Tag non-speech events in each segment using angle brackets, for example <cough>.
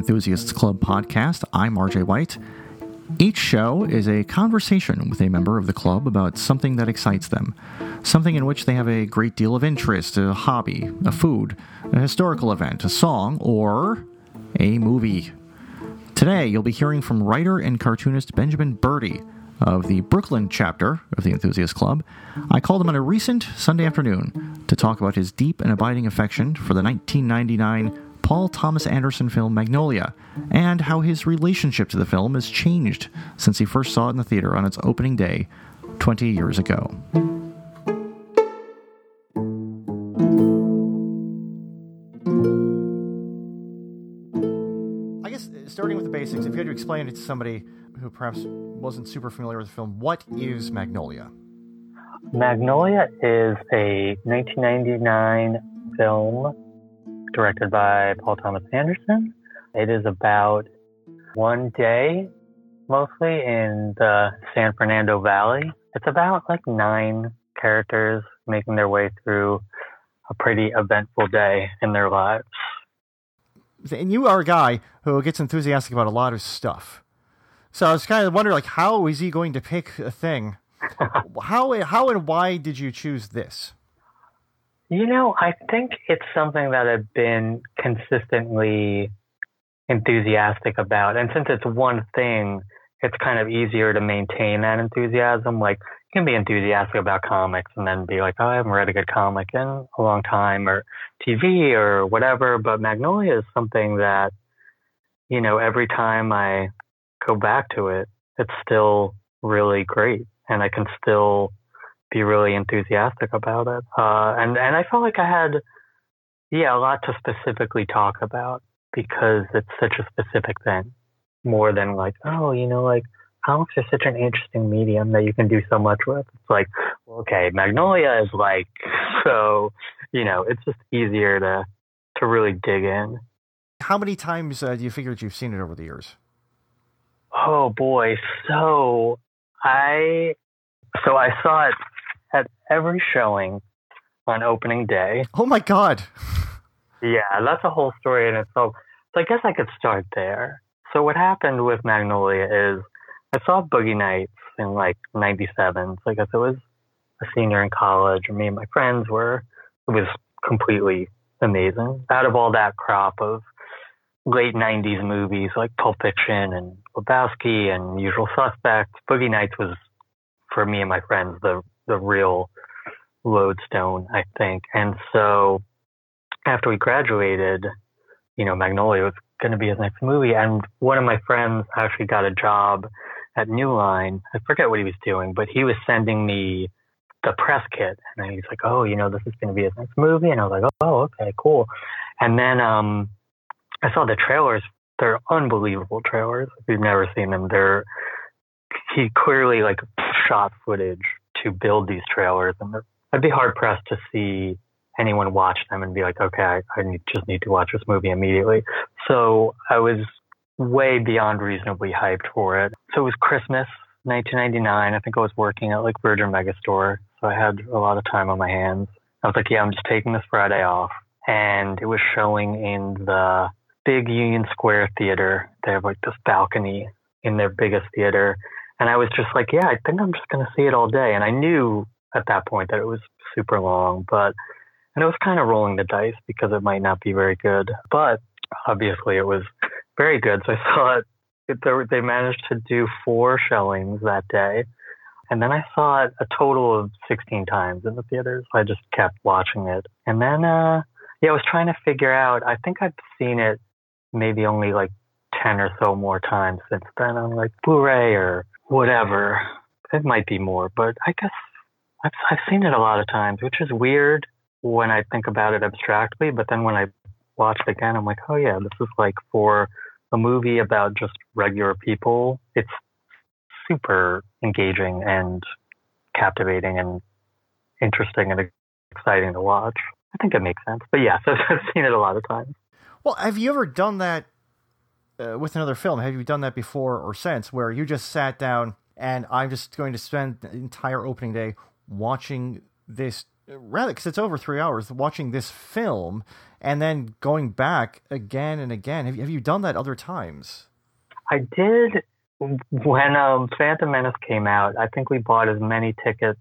Enthusiasts Club podcast. I'm RJ White. Each show is a conversation with a member of the club about something that excites them, something in which they have a great deal of interest, a hobby, a food, a historical event, a song, or a movie. Today, you'll be hearing from writer and cartoonist Benjamin Birdie of the Brooklyn chapter of the Enthusiast Club. I called him on a recent Sunday afternoon to talk about his deep and abiding affection for the 1999 Paul Thomas Anderson film Magnolia, and how his relationship to the film has changed since he first saw it in the theater on its opening day 20 years ago. I guess uh, starting with the basics, if you had to explain it to somebody who perhaps wasn't super familiar with the film, what is Magnolia? Magnolia is a 1999 film directed by Paul Thomas Anderson. It is about one day, mostly in the San Fernando Valley. It's about like nine characters making their way through a pretty eventful day in their lives. And you are a guy who gets enthusiastic about a lot of stuff. So I was kind of wondering, like, how is he going to pick a thing? <laughs> how how and why did you choose this? You know, I think it's something that I've been consistently enthusiastic about. And since it's one thing, it's kind of easier to maintain that enthusiasm. Like, you can be enthusiastic about comics and then be like, oh, I haven't read a good comic in a long time, or TV or whatever. But Magnolia is something that, you know, every time I go back to it, it's still really great. And I can still be really enthusiastic about it. Uh, and and I felt like I had, yeah, a lot to specifically talk about because it's such a specific thing, more than like, oh, you know, like comics are such an interesting medium that you can do so much with. It's like, okay, Magnolia is like, <laughs> so, you know, it's just easier to to really dig in. How many times uh, do you figure that you've seen it over the years? Oh boy, so I so I saw it at every showing on opening day. Oh my god. Yeah, that's a whole story in itself. So I guess I could start there. So what happened with Magnolia is I saw Boogie Nights in like '97. So I guess it was a senior in college, and me and my friends were. It was completely amazing. Out of all that crop of late '90s movies like Pulp Fiction and Lebowski and Usual Suspects, Boogie Nights was for me and my friends the the real lodestone, I think. And so after we graduated, you know, Magnolia was going to be his next movie. And one of my friends actually got a job at New Line. I forget what he was doing, but he was sending me the press kit. And he's like, oh, you know, this is going to be his next movie. And I was like, oh, okay, cool. And then um, I saw the trailers. They're unbelievable trailers. If you've never seen them, they're he clearly like shot footage to build these trailers, and I'd be hard pressed to see anyone watch them and be like, okay, I, I need, just need to watch this movie immediately. So I was way beyond reasonably hyped for it. So it was Christmas 1999. I think I was working at like Virgin Megastore, so I had a lot of time on my hands. I was like, yeah, I'm just taking this Friday off, and it was showing in the big Union Square Theater. They have like this balcony in their biggest theater, and I was just like, yeah, I think I'm just going to see it all day. And I knew at that point that it was super long, but, and it was kind of rolling the dice because it might not be very good. But obviously it was very good. So I <laughs> saw it, they managed to do four showings that day. And then I saw it a total of 16 times in the theaters. I just kept watching it. And then, uh, yeah, I was trying to figure out, I think I've seen it maybe only like 10 or so more times since then on like Blu-ray or whatever. It might be more, but I guess I've, I've seen it a lot of times, which is weird when I think about it abstractly. But then when I watch it again, I'm like, oh yeah, this is like for a movie about just regular people. It's super engaging and captivating and interesting and exciting to watch. I think it makes sense. But yeah, <laughs> so I've seen it a lot of times. Well, have you ever done that uh, with another film. Have you done that before or since, where you just sat down and I'm just going to spend the entire opening day watching this rather because it's over three hours watching this film and then going back again and again. Have you, have you done that other times? I did when um, Phantom Menace came out. I think we bought as many tickets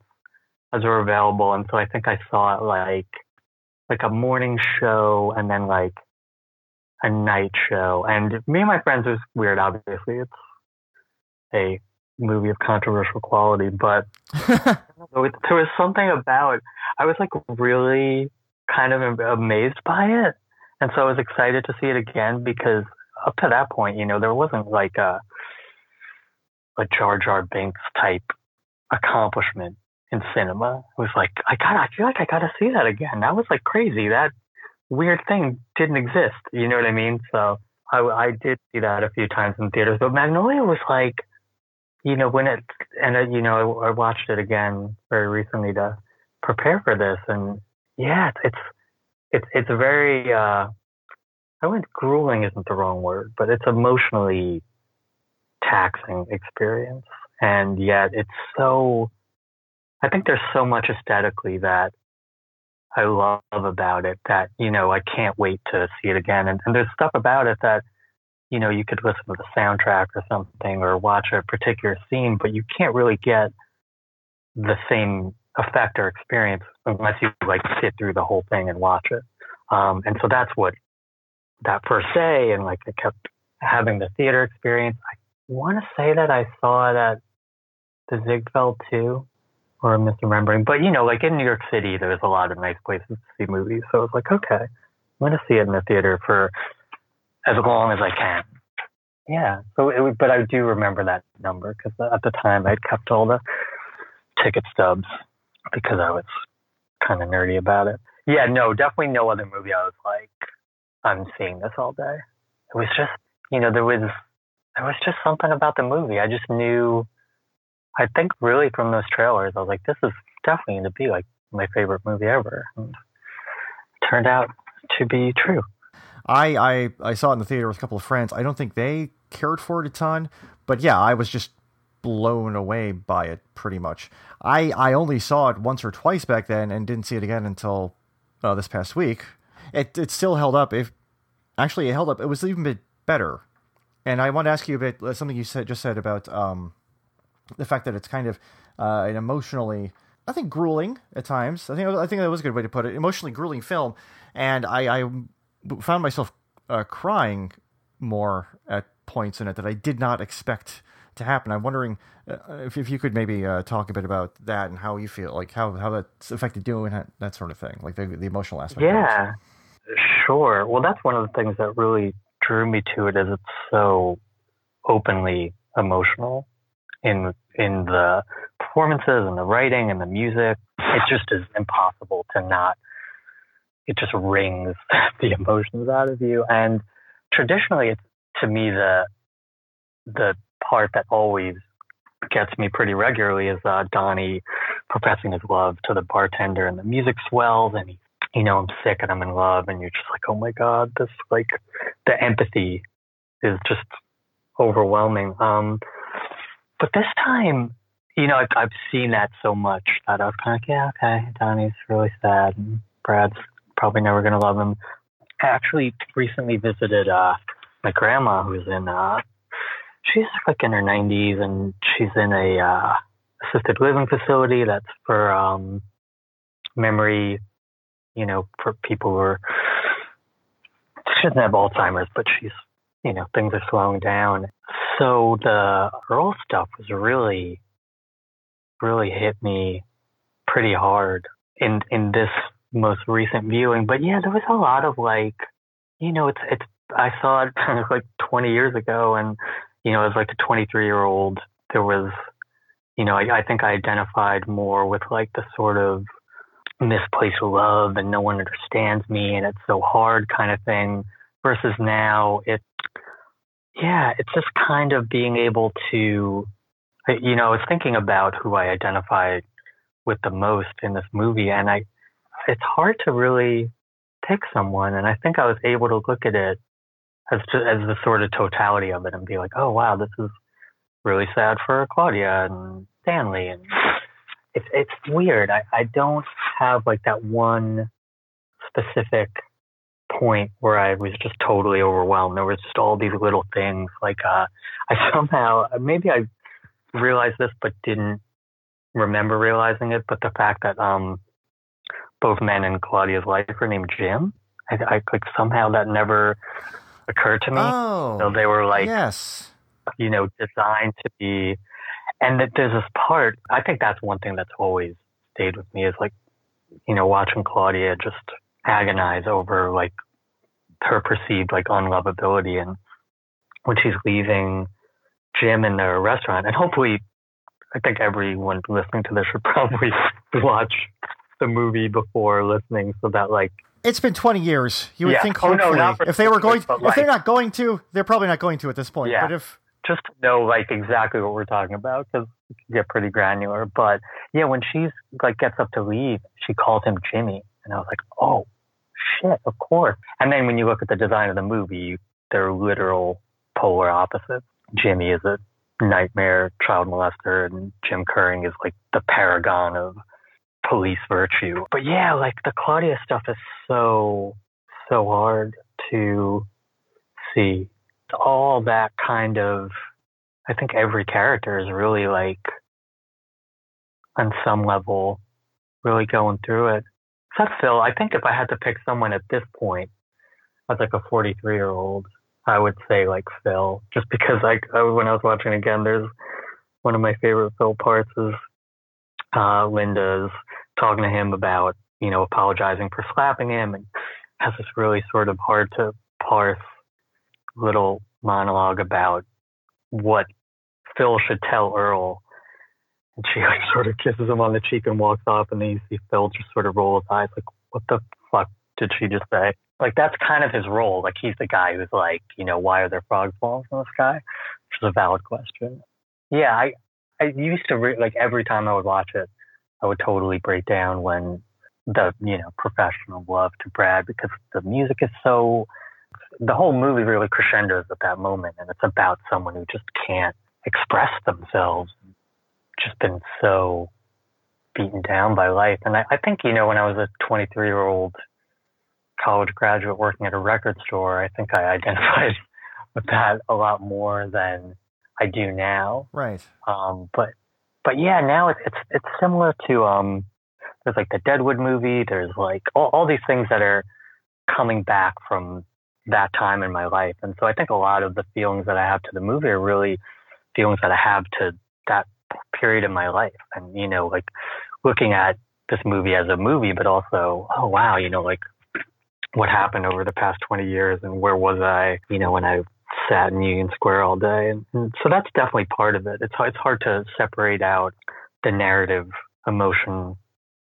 as were available, and so I think I saw it like like a morning show and then like a night show. And me and my friends was weird. Obviously, it's a movie of controversial quality, but <laughs> there was something about I was like really kind of amazed by it, and so I was excited to see it again because up to that point, you know, there wasn't like a a Jar Jar Binks type accomplishment in cinema. It was like I got I feel like I got to see that again. That was like crazy. That weird thing didn't exist. You know what I mean? So I I did see that a few times in theaters, but Magnolia was like you know, when it, and it, you know, I, watched it again very recently to prepare for this, and yeah, it's, it's, it's a very, uh, I went grueling isn't the wrong word, but it's emotionally taxing experience. And yet it's so, I think there's so much aesthetically that I love about it that, you know, I can't wait to see it again. And, and there's stuff about it that, you know, you could listen to the soundtrack or something or watch a particular scene, but you can't really get the same effect or experience unless you like sit through the whole thing and watch it. Um, and so that's what that first day and like I kept having the theater experience. I want to say that I saw it at the Ziegfeld too, or I'm misremembering. But you know, like in New York City, there's a lot of nice places to see movies. So I was like, okay, I'm to see it in the theater for as long as I can. Yeah. So it was, but I do remember that number because at the time I'd kept all the ticket stubs because I was kind of nerdy about it. Yeah. No, definitely no other movie. I was like, I'm seeing this all day. It was just, you know, there was, there was just something about the movie. I just knew, I think really from those trailers, I was like, this is definitely going to be like my favorite movie ever. And turned out to be true. I, I I saw it in the theater with a couple of friends. I don't think they cared for it a ton, but yeah, I was just blown away by it pretty much. I I only saw it once or twice back then and didn't see it again until uh, this past week. It it still held up. If actually it held up, it was even bit better. And I want to ask you a bit uh, something you said just said about um, the fact that it's kind of uh, an emotionally, I think, grueling at times. I think I think that was a good way to put it. Emotionally grueling film, and I, I found myself uh, crying more at points in it that I did not expect to happen. I'm wondering uh, if, if you could maybe uh, talk a bit about that and how you feel, like how, how that's affected you and that sort of thing, like the, the emotional aspect. Yeah, sure. Well, that's one of the things that really drew me to it is it's so openly emotional in in the performances and the writing and the music. It just is impossible to not it just wrings <laughs> the emotions out of you. And traditionally, it's to me the the part that always gets me pretty regularly is uh, Donnie professing his love to the bartender, and the music swells, and he, you know, I'm sick and I'm in love, and you're just like, oh my god, this like the empathy is just overwhelming. Um, but this time, you know, I've, I've seen that so much that I was kind of like, yeah, okay, Donnie's really sad, and Brad's probably never going to love him. I actually recently visited uh, my grandma, who's in uh, she's like in her 90s, and she's in a uh, assisted living facility that's for um, memory, you know, for people who are she doesn't have Alzheimer's, but she's you know things are slowing down. So the Earl stuff was really, really hit me pretty hard in in this most recent viewing. But yeah, there was a lot of like, you know, it's it's. I saw it <laughs> like 20 years ago, and you know, as like a 23 year old, there was, you know, I, I think I identified more with like the sort of misplaced love and no one understands me and it's so hard kind of thing. Versus now, it, yeah, it's just kind of being able to, you know, I was thinking about who I identified with the most in this movie, and I it's hard to really pick someone. And I think I was able to look at it as to, as the sort of totality of it and be like, oh wow, this is really sad for Claudia and Stanley. And it's it's weird. I, I don't have like that one specific point where I was just totally overwhelmed. There was just all these little things. Like uh, I <laughs> somehow maybe I realized this but didn't remember realizing it. But the fact that um, both men in Claudia's life are named Jim, I, I like somehow that never occurred to me. Oh, so they were like, yes, you know, designed to be. And that there's this part. I think that's one thing that's always stayed with me is like, you know, watching Claudia just agonize over like her perceived like unlovability and when she's leaving Jim in the restaurant and hopefully I think everyone listening to this should <laughs> probably watch the movie before listening so that like it's been 20 years. You would Yeah. think Oh, no, not if they were going if like- they're not going to, they're probably not going to at this point. Yeah. But if just to know like exactly what we're talking about because it can get pretty granular. But yeah, when she's like gets up to leave, she calls him Jimmy, and I was like, oh shit, of course. And then when you look at the design of the movie, they're literal polar opposites. Jimmy is a nightmare child molester, and Jim Kurring is like the paragon of police virtue. But yeah, like the Claudia stuff is so so hard to see all that kind of I think every character is really like on some level really going through it. Except Phil, I think if I had to pick someone at this point as like a 43 year old, I would say like Phil, just because like when I was watching again, there's one of my favorite Phil parts is uh, Linda's talking to him about you know apologizing for slapping him and has this really sort of hard to parse little monologue about what Phil should tell Earl. And she like sort of kisses him on the cheek and walks off, and then you see Phil just sort of roll his eyes, like, "What the fuck did she just say?" Like that's kind of his role. Like he's the guy who's like, you know, why are there frog balls in the sky? Which is a valid question. Yeah, I I used to re- like every time I would watch it, I would totally break down when the you know professional love to Brad because the music is so the whole movie really crescendos at that moment, and it's about someone who just can't express themselves, just been so beaten down by life. And I, I think, you know, when I was a 23 year old college graduate working at a record store, I think I <laughs> identified with that a lot more than I do now. right. Um, but but yeah, now it's it's it's similar to um, there's like the Deadwood movie. There's like all, all these things that are coming back from that time in my life, and so I think a lot of the feelings that I have to the movie are really feelings that I have to that period in my life, and you know, like looking at this movie as a movie, but also oh wow, you know, like what happened over the past 20 years and where was I, you know, when I sat in Union Square all day. And, and so that's definitely part of it. It's, it's hard to separate out the narrative emotion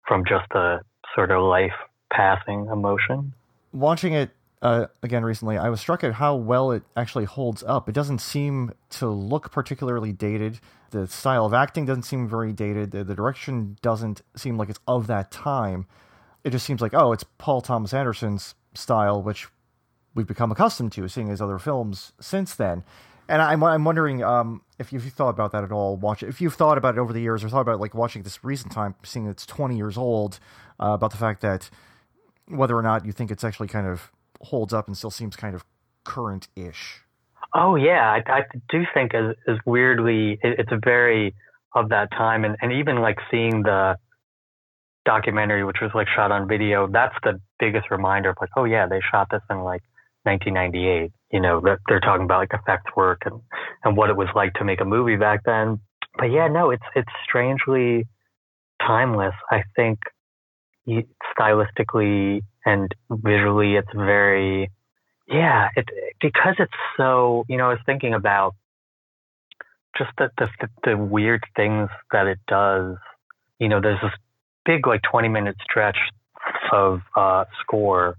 from just the sort of life passing emotion. Watching it uh, again recently, I was struck at how well it actually holds up. It doesn't seem to look particularly dated. The style of acting doesn't seem very dated. The, the direction doesn't seem like it's of that time. It just seems like, oh, it's Paul Thomas Anderson's style, which we've become accustomed to, seeing his other films since then. And I'm, I'm wondering um, if you've thought about that at all. Watch if you've thought about it over the years, or thought about like watching this recent time, seeing it's 20 years old, uh, about the fact that whether or not you think it's actually kind of holds up and still seems kind of current-ish. Oh yeah, I, I do think as, weirdly, it, it's very of that time, and, and even like seeing the documentary, which was like shot on video, that's the biggest reminder of like, oh yeah, they shot this in like 1998. You know, that they're talking about like effects work and and what it was like to make a movie back then. But yeah, no, it's it's strangely timeless. I think stylistically and visually, it's very yeah, it because it's so. You know, I was thinking about just the the the weird things that it does. You know, there's this big like 20 minute stretch of uh, score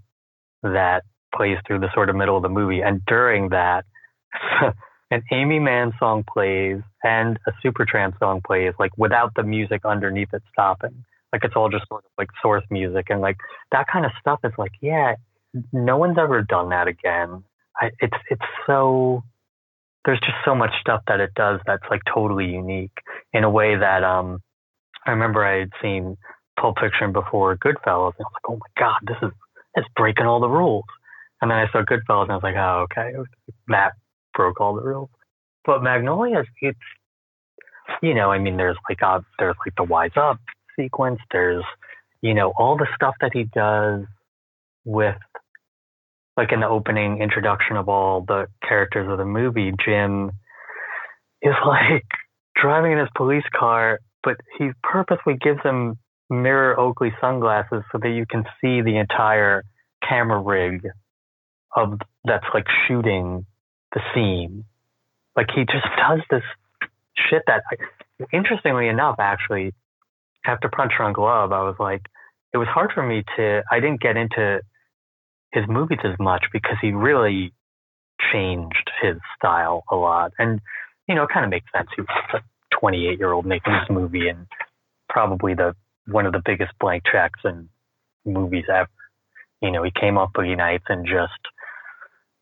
that plays through the sort of middle of the movie, and during that, <laughs> an Aimee Mann song plays and a Supertramp song plays, like without the music underneath it stopping. Like it's all just sort of like source music, and like that kind of stuff is like, yeah, no one's ever done that again. I, it's it's so there's just so much stuff that it does that's like totally unique in a way that um I remember I had seen Pulp Fiction before Goodfellas, and I was like, oh my god, this is it's breaking all the rules. And then I saw Goodfellas, and I was like, oh okay, that broke all the rules. But Magnolia, it's you know, I mean, there's like uh, there's like the Wise Up sequence. There's you know all the stuff that he does with like in the opening introduction of all the characters of the movie. Jim is <laughs> like driving in his police car, but he purposely gives him mirror Oakley sunglasses so that you can see the entire camera rig of that's like shooting the scene. Like he just <laughs> does this shit that, interestingly enough, actually, after Punch Drunk Love, I was like, it was hard for me to. I didn't get into his movies as much because he really changed his style a lot, and you know, it kind of makes sense. He was a 28 year old making this movie, and probably the one of the biggest blank checks in movies ever. You know, he came off Boogie Nights and just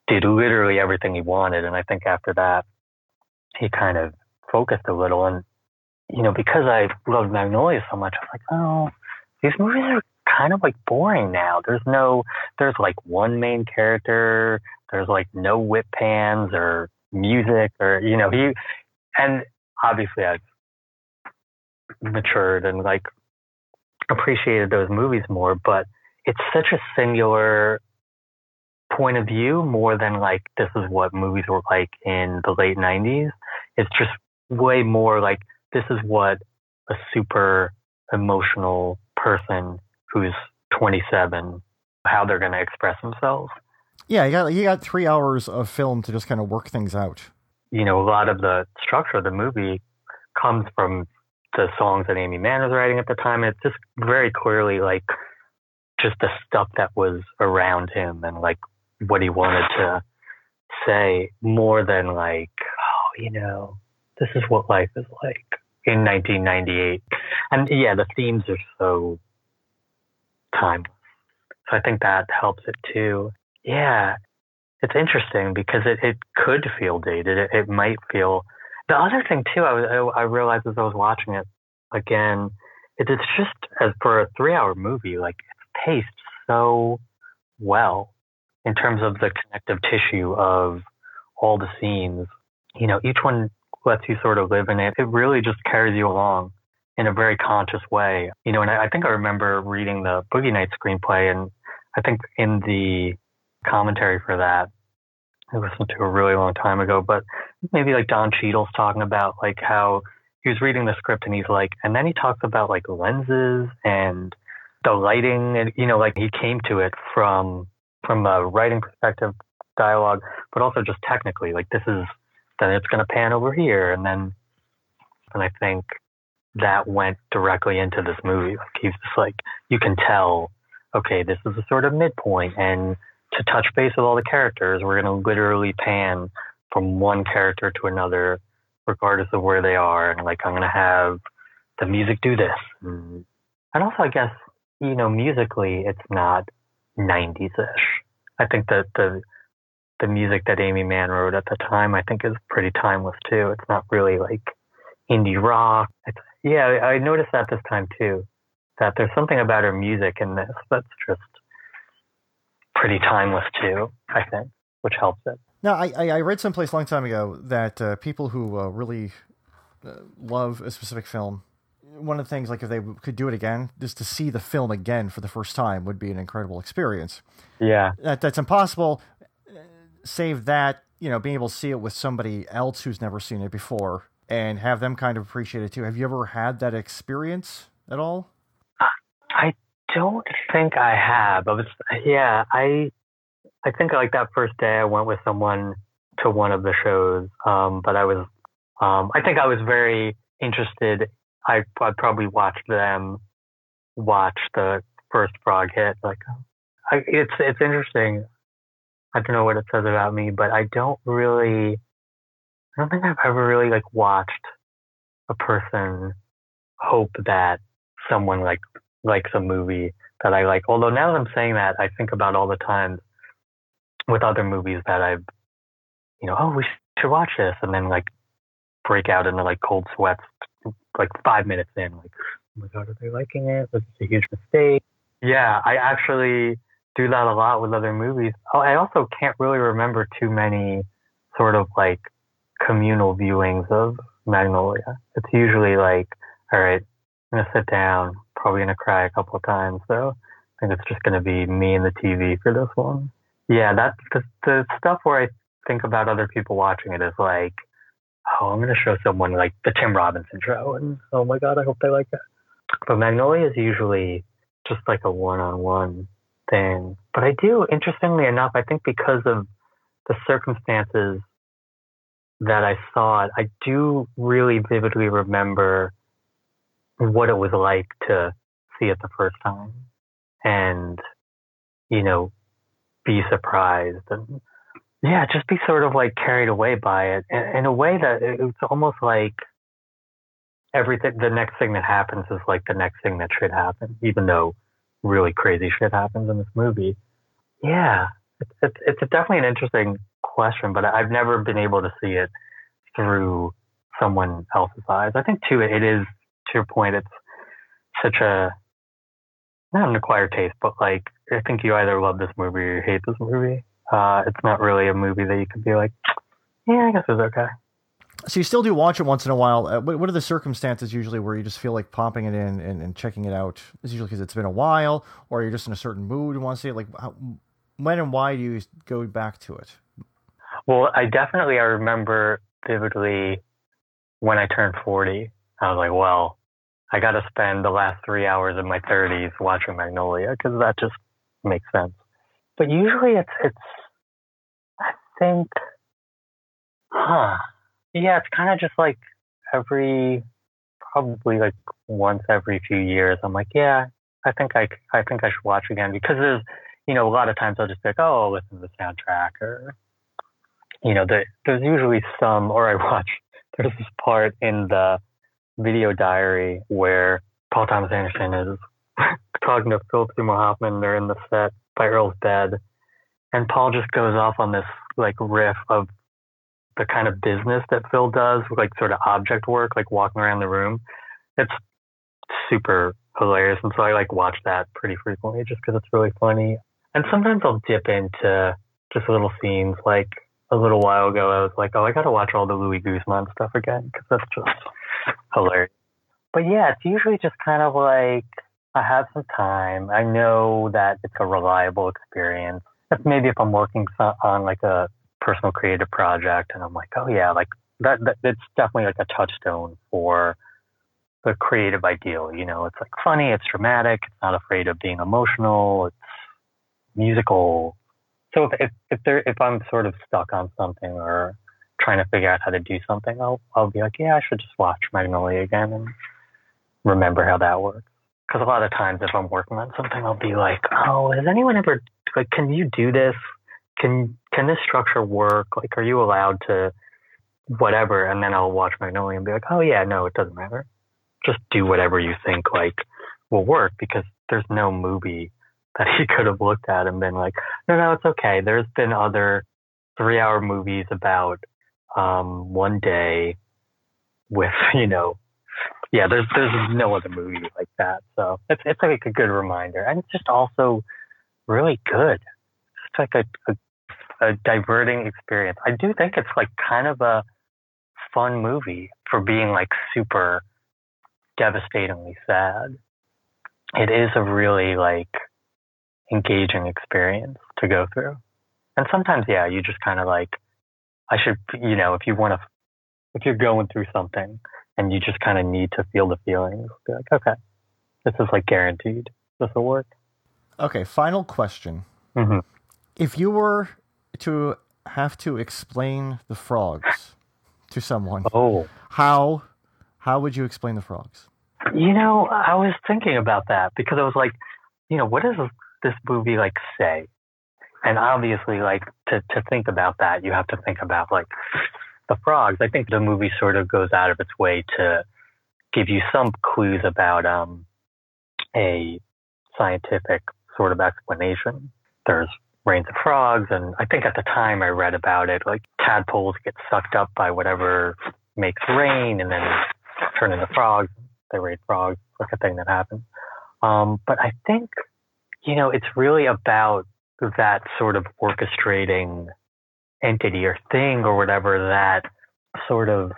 did literally everything he wanted, and I think after that, he kind of focused a little. And, you know, because I loved Magnolia so much, I was like, oh, these movies are kind of like boring now. There's no, there's like one main character. There's like no whip pans or music or, you know, he, and obviously I've matured and like appreciated those movies more, but it's such a singular point of view more than like this is what movies were like in the late 90s. It's just way more like this is what a super emotional person who's 27 how they're going to express themselves. Yeah, you got you got 3 hours of film to just kind of work things out. You know, a lot of the structure of the movie comes from the songs that Aimee Mann was writing at the time. It's just very clearly like just the stuff that was around him and like what he wanted to say more than like, oh, you know, this is what life is like in 1998. And yeah, the themes are so timeless. So I think that helps it too. Yeah, it's interesting because it, it could feel dated. It, it might feel. The other thing too, I was I realized as I was watching it again, it, it's just as for a three-hour movie, like it's paced so well in terms of the connective tissue of all the scenes. You know, each one lets you sort of live in it. It really just carries you along in a very conscious way. You know, and I, think I remember reading the Boogie Nights screenplay, and I think in the commentary for that, I listened to a really long time ago, but maybe like Don Cheadle's talking about like how he was reading the script and he's like, and then he talks about like lenses and the lighting, and you know, like he came to it from from a writing perspective, dialogue, but also just technically, like this is then it's going to pan over here, and then and I think that went directly into this movie. Like he's just like you can tell, okay, this is a sort of midpoint, and to touch base with all the characters, we're going to literally pan from one character to another, regardless of where they are, and like I'm going to have the music do this, and, and also I guess you know musically it's not 90s ish. I think that the the music that Aimee Mann wrote at the time, I think, is pretty timeless too. It's not really like indie rock. It's, yeah, I noticed that this time too. That there's something about her music in this that's just pretty timeless too. I think, which helps it. Now, I, I read someplace a long time ago that uh, people who uh, really uh, love a specific film, one of the things, like if they could do it again, just to see the film again for the first time would be an incredible experience. Yeah. That, that's impossible save that, you know, being able to see it with somebody else who's never seen it before and have them kind of appreciate it too. Have you ever had that experience at all? I don't think I have. I was, yeah, I, I think like that first day I went with someone to one of the shows, um, but I was, um, I think I was very interested. I, I probably watched them watch the first frog hit. Like, I, it's it's interesting. I don't know what it says about me, but I don't really, I don't think I've ever really like watched a person hope that someone like likes a movie that I like. Although now that I'm saying that, I think about all the times with other movies that I've, you know, oh, we should watch this, and then like break out into like cold sweats like five minutes in, like oh my god, are they liking it? This a huge mistake? Yeah, I actually do that a lot with other movies. Oh, I also can't really remember too many sort of like communal viewings of Magnolia. It's usually like, all right, I'm gonna sit down, probably gonna cry a couple of times though. I think it's just gonna be me and the TV for this one. Yeah, that the, the stuff where I think about other people watching it is like, oh, I'm gonna show someone like the Tim Robinson show, and oh my god, I hope they like it. But Magnolia is usually just like a one-on-one thing. But I do, interestingly enough, I think because of the circumstances that I saw it, I do really vividly remember what it was like to see it the first time and, you know, be surprised and, yeah, just be sort of like carried away by it in, in a way that it's almost like everything, the next thing that happens is like the next thing that should happen, even though really crazy shit happens in this movie. Yeah, it's, it's, it's definitely an interesting question, but I've never been able to see it through someone else's eyes. I think too, it is to your point. It's such a not an acquired taste, but like I think you either love this movie or you hate this movie. Uh, it's not really a movie that you could be like, yeah, I guess it's okay. So you still do watch it once in a while. Uh, what are the circumstances usually where you just feel like popping it in and, and checking it out? Is usually because it's been a while, or you're just in a certain mood and want to see it. Like, how, when and why do you go back to it? Well, I definitely I remember vividly when I turned 40. I was like, well, I got to spend the last three hours of my 30s watching Magnolia because that just makes sense. But usually it's it's I think, huh? Yeah, it's kind of just like every probably like once every few years. I'm like, yeah, I think I I think I should watch again because there's you know a lot of times I'll just be like, oh, I'll listen to the soundtrack or you know the, there's usually some or I <laughs> watch there's this part in the video diary where Paul Thomas Anderson is <laughs> talking to Philip Seymour Hoffman. They're in the set by Earl's bed, and Paul just goes off on this like riff of the kind of business that Phil does, like sort of object work, like walking around the room. It's super hilarious, and so I like watch that pretty frequently just because it's really funny. And sometimes I'll dip into just little scenes. Like a little while ago, I was like, oh, I got to watch all the Luis Guzman stuff again because that's just hilarious. But yeah, it's usually just kind of like I have some time. I know that it's a reliable experience. That's maybe if I'm working on like a personal creative project and I'm like, oh yeah, like that, that it's definitely like a touchstone for the creative ideal. You know, it's like funny, it's dramatic, it's not afraid of being emotional, it's musical. So if if if, there, if I'm sort of stuck on something or trying to figure out how to do something, I'll I'll be like, yeah, I should just watch Magnolia again and remember how that works. Because a lot of times, if I'm working on something, I'll be like, oh, has anyone ever like, can you do this? Can can this structure work? Like, are you allowed to whatever? And then I'll watch Magnolia and be like, oh yeah, no, it doesn't matter. Just do whatever you think like will work because there's no movie that he <laughs> could have looked at and been like, no, no, it's okay. There's been other three hour movies about um, one day with <laughs> you know yeah there's there's no other movie like that so it's it's like a good reminder and it's just also really good it's like a, a, a diverting experience i do think it's like kind of a fun movie for being like super devastatingly sad it is a really like engaging experience to go through and sometimes yeah you just kind of like I should, you know, if you want to, if you're going through something and you just kind of need to feel the feelings, be like, okay, this is like guaranteed. This will work. Okay, final question. Mm-hmm. If you were to have to explain the frogs to someone, oh, how how would you explain the frogs? You know, I was thinking about that because I was like, you know, what does this movie like say? and obviously like to to think about that you have to think about like the frogs i think the movie sort of goes out of its way to give you some clues about um a scientific sort of explanation there's rains of frogs and i think at the time i read about it like tadpoles get sucked up by whatever makes rain and then turn into frogs they raid frogs. Like a thing that happens. Um, but I think, you know, it's really about that sort of orchestrating entity or thing or whatever that sort of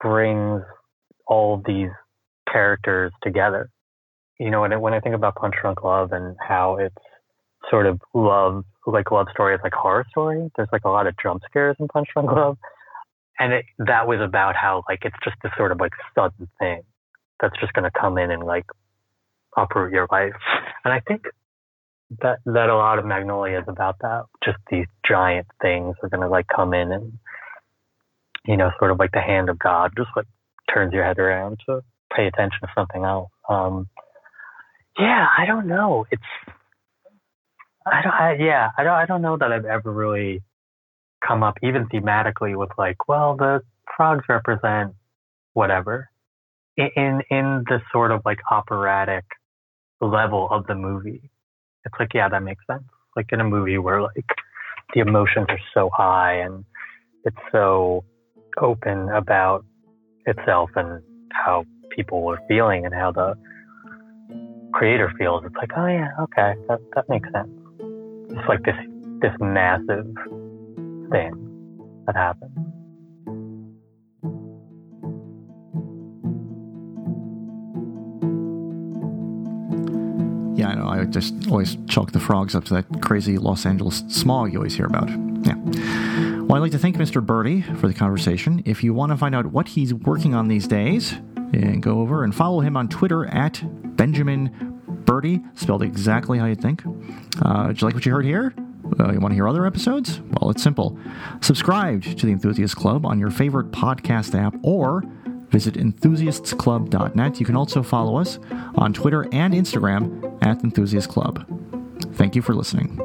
brings all these characters together. You know, when, when I think about Punch Drunk Love and how it's sort of love, like love story is like horror story, there's like a lot of jump scares in Punch Drunk Love. And it, that was about how like it's just this sort of like sudden thing that's just going to come in and like uproot your life. And I think that that a lot of Magnolia is about that. Just these giant things are going to like come in and you know, sort of like the hand of God, just like turns your head around to pay attention to something else. Um, yeah, I don't know. It's I don't. I, yeah, I don't. I don't know that I've ever really come up even thematically with like, well, the frogs represent whatever in in the sort of like operatic level of the movie. It's like, yeah, that makes sense. Like in a movie where like the emotions are so high and it's so open about itself and how people are feeling and how the creator feels. It's like, oh yeah, okay, that that makes sense. It's like this this massive thing that happens. Yeah, I know. I just always chalk the frogs up to that crazy Los Angeles smog you always hear about. Yeah. Well, I'd like to thank Mr. Birdie for the conversation. If you want to find out what he's working on these days, and go over and follow him on Twitter at Benjamin Birdie, spelled exactly how you think. Uh, did you like what you heard here? Uh, you want to hear other episodes? Well, it's simple. Subscribe to the Enthusiast Club on your favorite podcast app or visit enthusiastsclub.net. You can also follow us on Twitter and Instagram at Enthusiast Club. Thank you for listening.